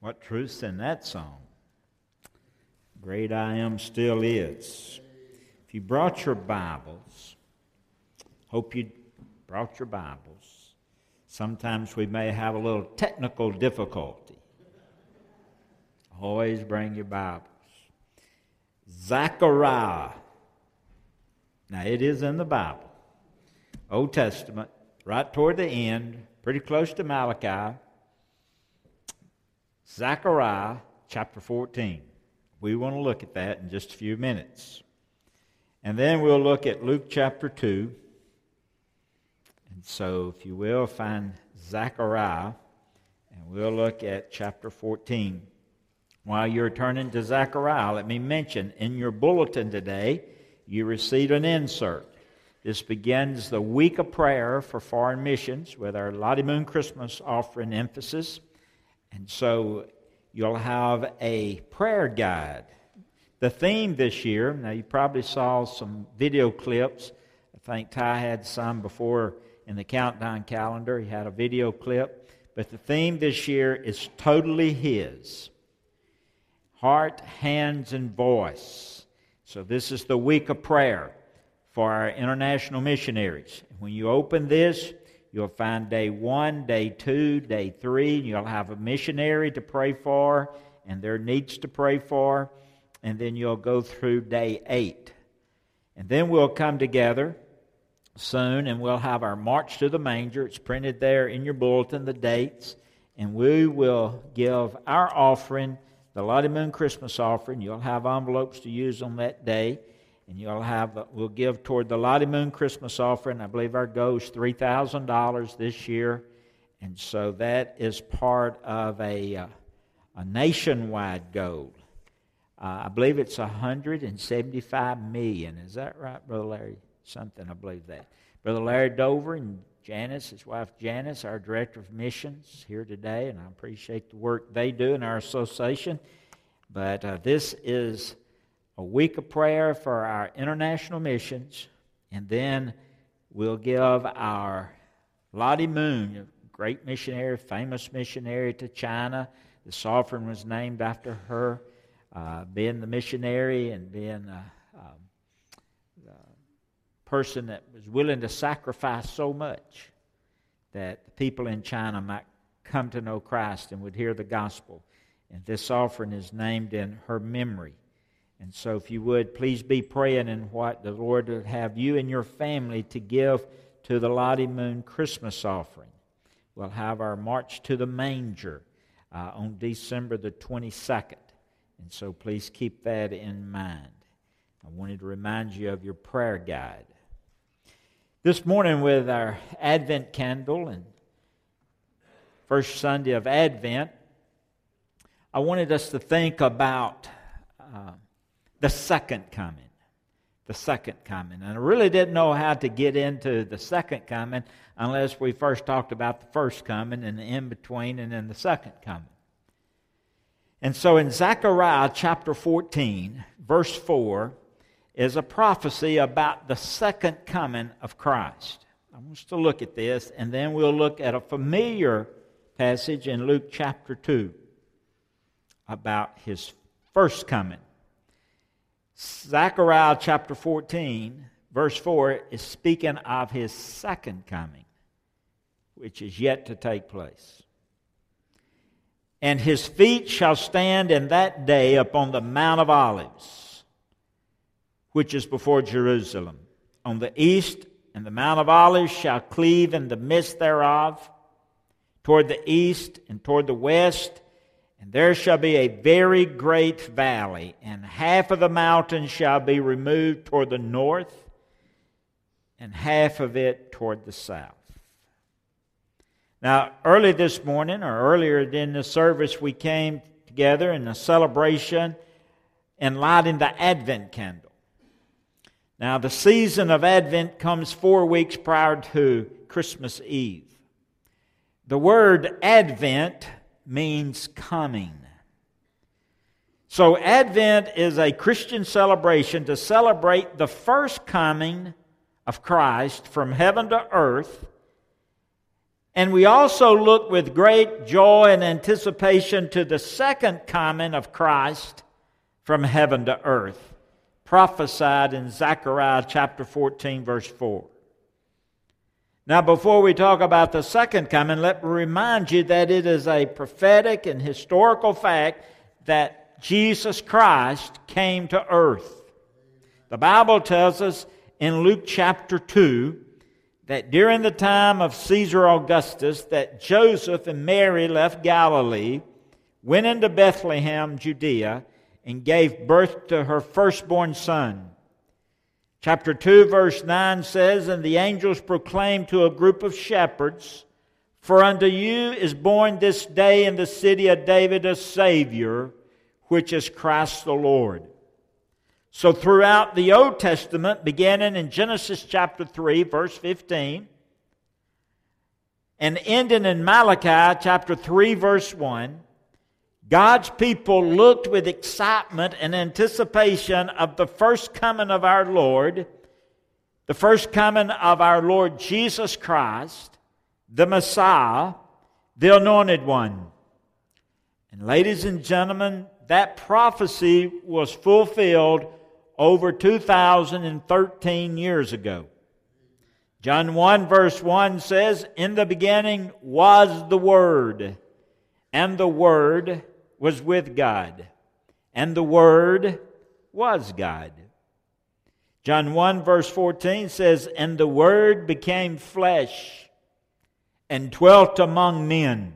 What truth's in that song? Great I am still is. If you brought your Bibles, hope you brought your Bibles. Sometimes we may have a little technical difficulty. Always bring your Bibles. Zechariah. Now, it is in the Bible, Old Testament, right toward the end, pretty close to Malachi. Zechariah chapter 14. We want to look at that in just a few minutes. And then we'll look at Luke chapter 2. And so, if you will, find Zechariah, and we'll look at chapter 14. While you're turning to Zechariah, let me mention in your bulletin today, you received an insert. This begins the week of prayer for foreign missions with our Lottie Moon Christmas offering emphasis. And so you'll have a prayer guide. The theme this year, now you probably saw some video clips. I think Ty had some before in the countdown calendar. He had a video clip. But the theme this year is totally His heart, hands, and voice. So this is the week of prayer for our international missionaries. When you open this, You'll find day one, day two, day three. You'll have a missionary to pray for and their needs to pray for. And then you'll go through day eight. And then we'll come together soon and we'll have our March to the Manger. It's printed there in your bulletin, the dates. And we will give our offering, the Lottie Moon Christmas offering. You'll have envelopes to use on that day and you'll have we'll give toward the Lottie Moon Christmas offering. I believe our goal is three thousand dollars this year, and so that is part of a uh, a nationwide goal. Uh, I believe it's hundred and seventy-five million. Is that right, Brother Larry? Something I believe that. Brother Larry Dover and Janice, his wife Janice, our director of missions, here today, and I appreciate the work they do in our association. But uh, this is a week of prayer for our international missions, and then we'll give our Lottie Moon, a great missionary, famous missionary to China. The sovereign was named after her, uh, being the missionary and being a, um, the person that was willing to sacrifice so much that the people in China might come to know Christ and would hear the gospel. And this offering is named in her memory. And so, if you would, please be praying in what the Lord would have you and your family to give to the Lottie Moon Christmas offering. We'll have our March to the Manger uh, on December the 22nd. And so, please keep that in mind. I wanted to remind you of your prayer guide. This morning, with our Advent candle and first Sunday of Advent, I wanted us to think about. Uh, the second coming. The second coming. And I really didn't know how to get into the second coming unless we first talked about the first coming and the in between and then the second coming. And so in Zechariah chapter 14, verse 4, is a prophecy about the second coming of Christ. I want us to look at this, and then we'll look at a familiar passage in Luke chapter 2 about his first coming. Zechariah chapter 14, verse 4, is speaking of his second coming, which is yet to take place. And his feet shall stand in that day upon the Mount of Olives, which is before Jerusalem. On the east, and the Mount of Olives shall cleave in the midst thereof, toward the east and toward the west and there shall be a very great valley, and half of the mountain shall be removed toward the north, and half of it toward the south. Now, early this morning, or earlier in the service, we came together in a celebration and lighting the Advent candle. Now, the season of Advent comes four weeks prior to Christmas Eve. The word Advent means coming. So, Advent is a Christian celebration to celebrate the first coming of Christ from heaven to earth And we also look with great joy and anticipation to the second coming of Christ from heaven to earth, prophesied in Zechariah chapter 14, verse 4. Now, before we talk about the second coming, let me remind you that it is a prophetic and historical fact that Jesus Christ came to earth. The Bible tells us in Luke chapter 2 that during the time of Caesar Augustus that Joseph and Mary left Galilee, went into Bethlehem, Judea, and gave birth to her firstborn son. Chapter 2, verse 9 says, And the angels proclaimed to a group of shepherds, For unto you is born this day in the city of David a Savior, which is Christ the Lord. So, throughout the Old Testament, beginning in Genesis chapter 3, verse 15, and ending in Malachi chapter 3, verse 1, God's people looked with excitement and anticipation of the first coming of our Lord, the first coming of our Lord Jesus Christ, the Messiah, the Anointed One. And, ladies and gentlemen, that prophecy was fulfilled over 2,013 years ago. John 1, verse 1 says, In the beginning was the Word, and the Word was with God, and the Word was God. John 1, verse 14 says, And the Word became flesh and dwelt among men.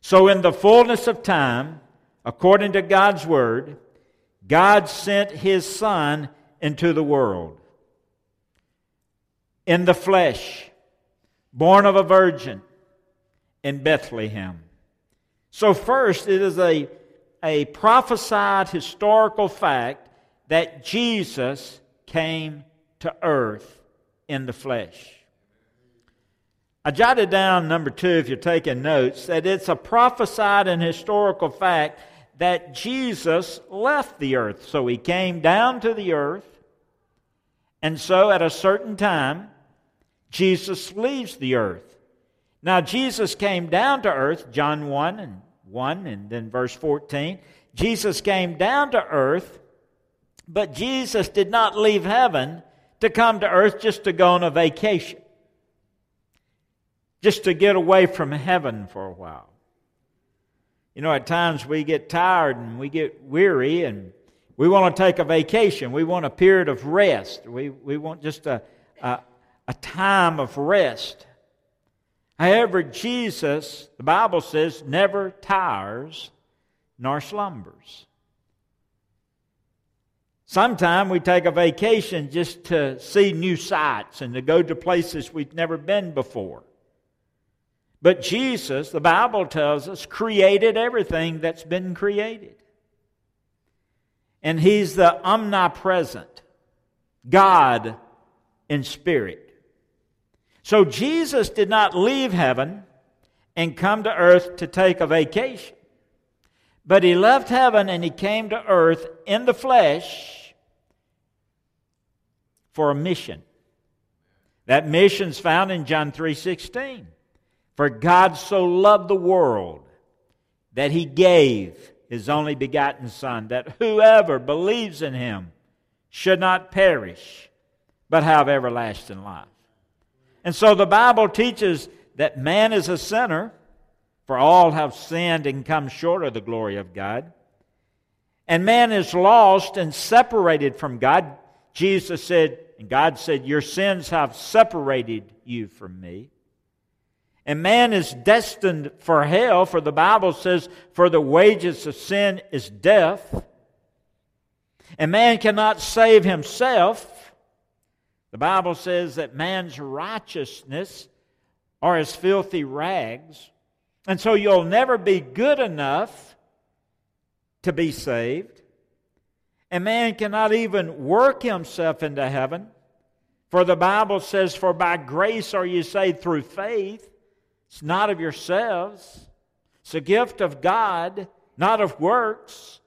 So, in the fullness of time, according to God's Word, God sent his Son into the world in the flesh, born of a virgin in Bethlehem. So, first, it is a, a prophesied historical fact that Jesus came to earth in the flesh. I jotted down number two, if you're taking notes, that it's a prophesied and historical fact that Jesus left the earth. So he came down to the earth, and so at a certain time, Jesus leaves the earth. Now, Jesus came down to earth, John 1 and 1, and then verse 14. Jesus came down to earth, but Jesus did not leave heaven to come to earth just to go on a vacation, just to get away from heaven for a while. You know, at times we get tired and we get weary and we want to take a vacation. We want a period of rest. We, we want just a, a, a time of rest. However, Jesus, the Bible says, never tires nor slumbers. Sometimes we take a vacation just to see new sights and to go to places we've never been before. But Jesus, the Bible tells us, created everything that's been created. And He's the omnipresent God in spirit. So Jesus did not leave heaven and come to earth to take a vacation. But he left heaven and he came to earth in the flesh for a mission. That mission's found in John 3:16. For God so loved the world that he gave his only begotten Son, that whoever believes in him should not perish, but have everlasting life. And so the Bible teaches that man is a sinner, for all have sinned and come short of the glory of God. And man is lost and separated from God. Jesus said, and God said, Your sins have separated you from me. And man is destined for hell, for the Bible says, For the wages of sin is death. And man cannot save himself. The Bible says that man's righteousness are as filthy rags. And so you'll never be good enough to be saved. And man cannot even work himself into heaven. For the Bible says, For by grace are you saved through faith. It's not of yourselves. It's a gift of God, not of works,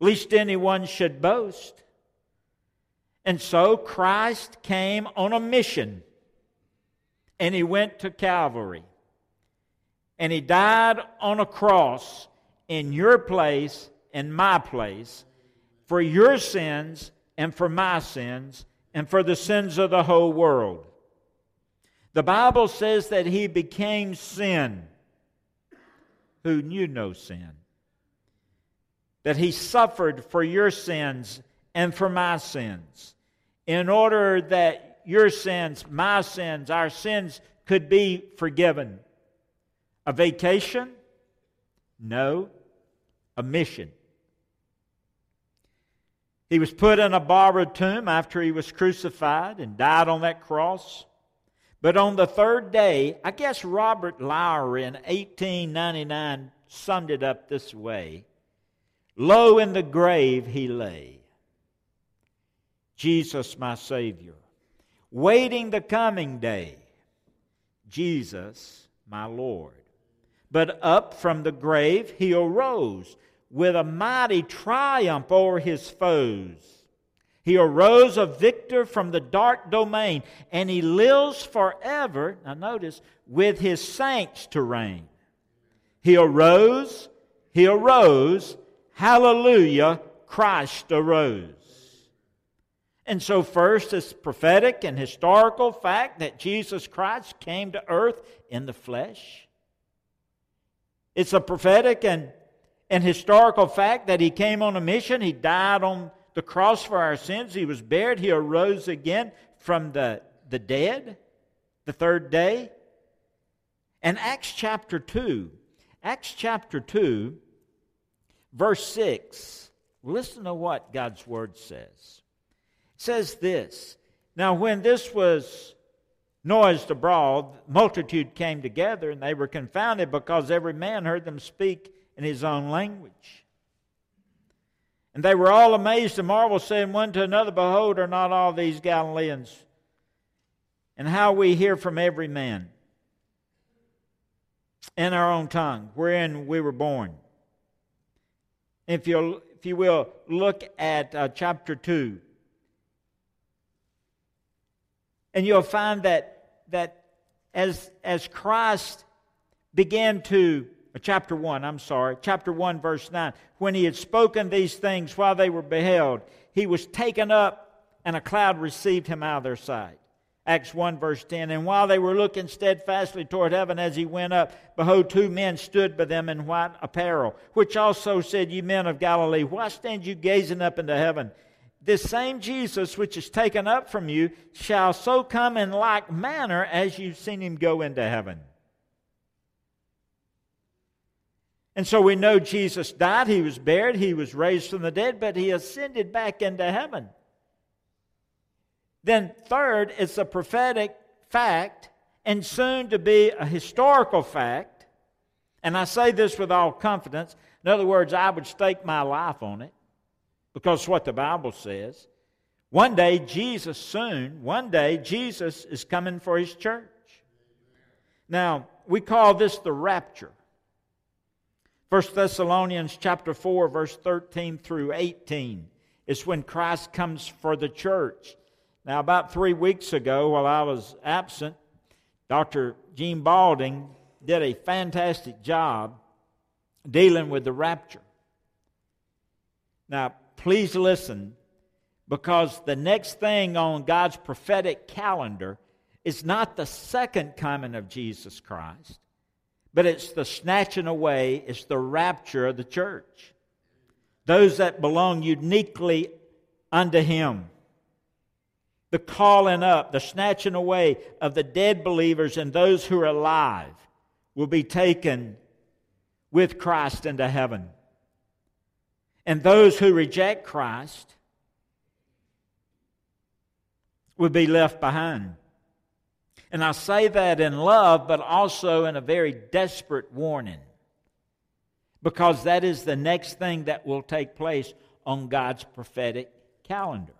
lest anyone should boast. And so Christ came on a mission, and he went to Calvary. And he died on a cross in your place and my place for your sins and for my sins and for the sins of the whole world. The Bible says that he became sin who knew no sin. That he suffered for your sins and for my sins in order that your sins, my sins, our sins could be forgiven. A vacation? No. A mission. He was put in a borrowed tomb after he was crucified and died on that cross. But on the third day, I guess Robert Lowry in 1899 summed it up this way Low in the grave he lay, Jesus my Savior, waiting the coming day, Jesus my Lord. But up from the grave he arose with a mighty triumph over his foes. He arose a victor from the dark domain, and he lives forever, now notice, with his saints to reign. He arose, he arose, hallelujah, Christ arose. And so, first, it's prophetic and historical fact that Jesus Christ came to earth in the flesh. It's a prophetic and and historical fact that he came on a mission. He died on the cross for our sins. He was buried. He arose again from the, the dead the third day. And Acts chapter 2, Acts chapter 2, verse 6, listen to what God's word says. Says this Now, when this was noised abroad, multitude came together, and they were confounded because every man heard them speak in his own language. And they were all amazed and marveled, saying one to another, Behold, are not all these Galileans? And how we hear from every man in our own tongue, wherein we were born. If you if you will look at uh, chapter two, and you'll find that that as as Christ began to uh, chapter 1, I'm sorry, chapter 1, verse 9. When he had spoken these things while they were beheld, he was taken up, and a cloud received him out of their sight. Acts 1, verse 10. And while they were looking steadfastly toward heaven as he went up, behold, two men stood by them in white apparel, which also said, Ye men of Galilee, why stand you gazing up into heaven? This same Jesus which is taken up from you shall so come in like manner as you've seen him go into heaven. And so we know Jesus died, he was buried, he was raised from the dead, but he ascended back into heaven. Then, third, it's a prophetic fact and soon to be a historical fact. And I say this with all confidence. In other words, I would stake my life on it because what the Bible says. One day, Jesus soon, one day, Jesus is coming for his church. Now, we call this the rapture. 1 Thessalonians chapter 4 verse 13 through 18 is when Christ comes for the church. Now about 3 weeks ago while I was absent, Dr. Gene Balding did a fantastic job dealing with the rapture. Now, please listen because the next thing on God's prophetic calendar is not the second coming of Jesus Christ but it's the snatching away, it's the rapture of the church. Those that belong uniquely unto Him. The calling up, the snatching away of the dead believers and those who are alive will be taken with Christ into heaven. And those who reject Christ will be left behind. And I say that in love, but also in a very desperate warning. Because that is the next thing that will take place on God's prophetic calendar.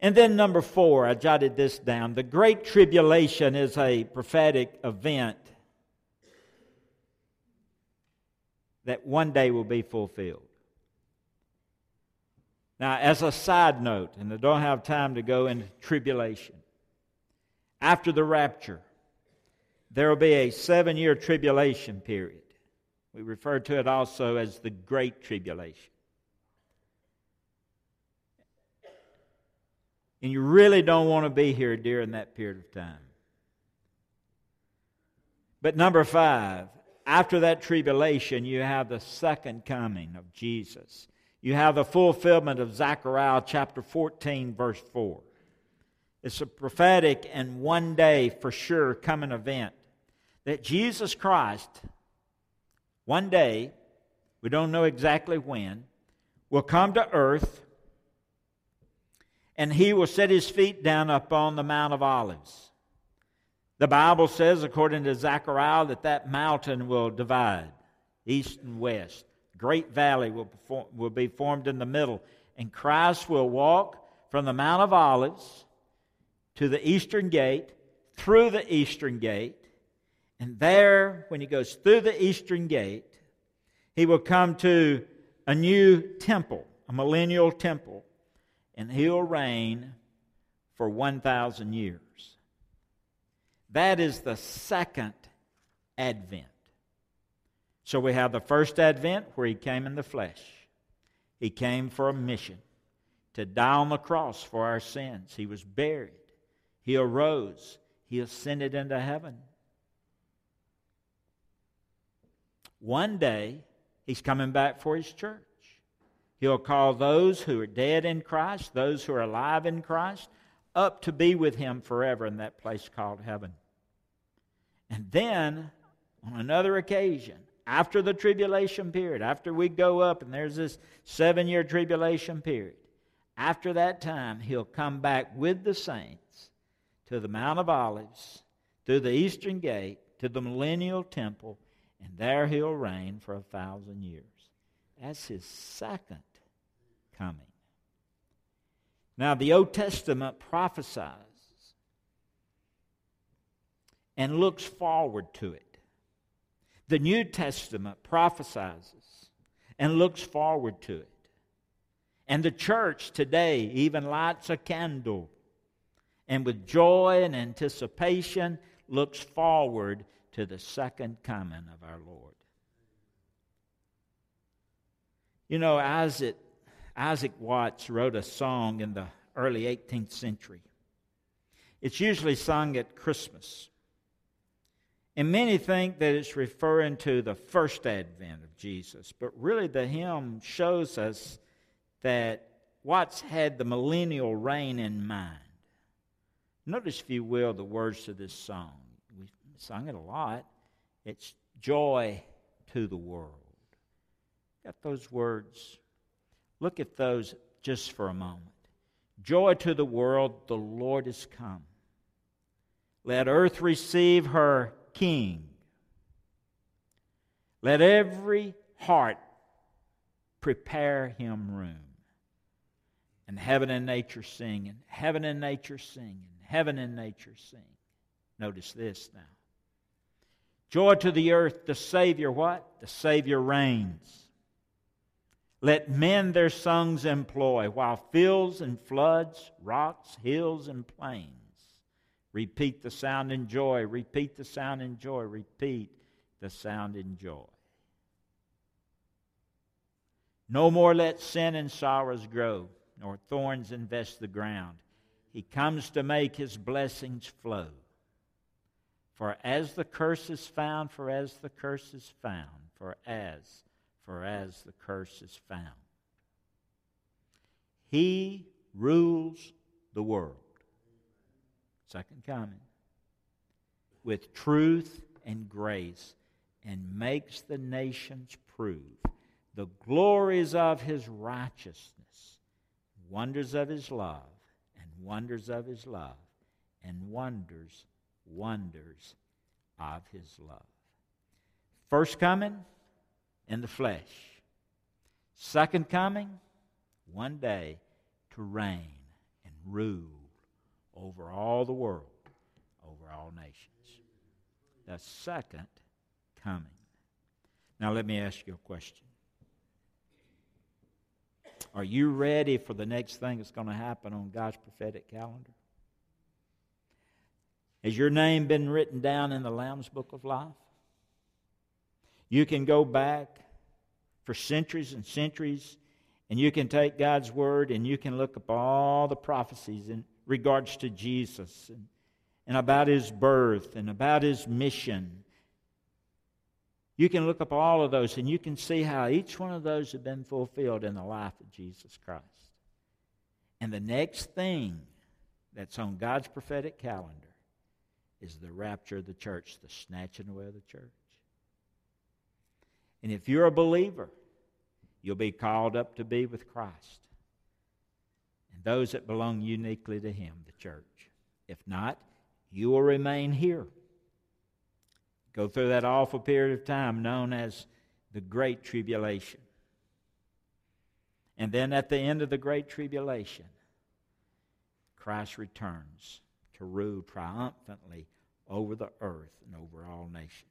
And then, number four, I jotted this down. The Great Tribulation is a prophetic event that one day will be fulfilled. Now, as a side note, and I don't have time to go into tribulation, after the rapture, there will be a seven year tribulation period. We refer to it also as the Great Tribulation. And you really don't want to be here during that period of time. But number five, after that tribulation, you have the second coming of Jesus. You have the fulfillment of Zechariah chapter 14, verse 4. It's a prophetic and one day for sure coming event that Jesus Christ, one day, we don't know exactly when, will come to earth and he will set his feet down upon the Mount of Olives. The Bible says, according to Zechariah, that that mountain will divide east and west. Great valley will, perform, will be formed in the middle, and Christ will walk from the Mount of Olives to the eastern gate, through the eastern gate, and there, when he goes through the eastern gate, he will come to a new temple, a millennial temple, and he'll reign for 1,000 years. That is the second advent. So we have the first advent where he came in the flesh. He came for a mission to die on the cross for our sins. He was buried. He arose. He ascended into heaven. One day, he's coming back for his church. He'll call those who are dead in Christ, those who are alive in Christ, up to be with him forever in that place called heaven. And then, on another occasion, after the tribulation period, after we go up and there's this seven year tribulation period, after that time, he'll come back with the saints to the Mount of Olives, through the eastern gate, to the millennial temple, and there he'll reign for a thousand years. That's his second coming. Now, the Old Testament prophesies and looks forward to it. The New Testament prophesies and looks forward to it. And the church today even lights a candle and with joy and anticipation looks forward to the second coming of our Lord. You know, Isaac, Isaac Watts wrote a song in the early 18th century. It's usually sung at Christmas. And many think that it's referring to the first advent of Jesus, but really the hymn shows us that Watts had the millennial reign in mind. Notice, if you will, the words to this song. We sung it a lot. It's joy to the world. Got those words? Look at those just for a moment. Joy to the world, the Lord is come. Let earth receive her King. Let every heart prepare him room. And heaven and nature sing, and heaven and nature sing, and heaven and nature sing. Notice this now. Joy to the earth, the Savior what? The Savior reigns. Let men their songs employ, while fields and floods, rocks, hills, and plains repeat the sound in joy, repeat the sound in joy, repeat the sound in joy. No more let sin and sorrows grow, nor thorns invest the ground. He comes to make his blessings flow. For as the curse is found, for as the curse is found, for as for as the curse is found. He rules the world. Second coming. With truth and grace and makes the nations prove the glories of his righteousness, wonders of his love, and wonders of his love, and wonders, wonders of his love. First coming, in the flesh. Second coming, one day to reign and rule over all the world, over all nations. The second coming. Now, let me ask you a question. Are you ready for the next thing that's going to happen on God's prophetic calendar? Has your name been written down in the Lamb's Book of Life? You can go back for centuries and centuries, and you can take God's Word and you can look up all the prophecies in regards to Jesus and, and about His birth and about His mission. You can look up all of those and you can see how each one of those have been fulfilled in the life of Jesus Christ. And the next thing that's on God's prophetic calendar is the rapture of the church, the snatching away of the church. And if you're a believer, you'll be called up to be with Christ those that belong uniquely to Him, the church. If not, you will remain here. Go through that awful period of time known as the Great Tribulation. And then at the end of the Great Tribulation, Christ returns to rule triumphantly over the earth and over all nations.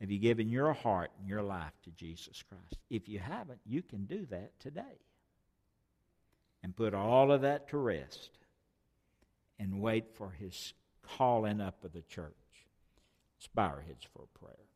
Have you given your heart and your life to Jesus Christ? If you haven't, you can do that today. And put all of that to rest and wait for his calling up of the church. Let's bow our heads for a prayer.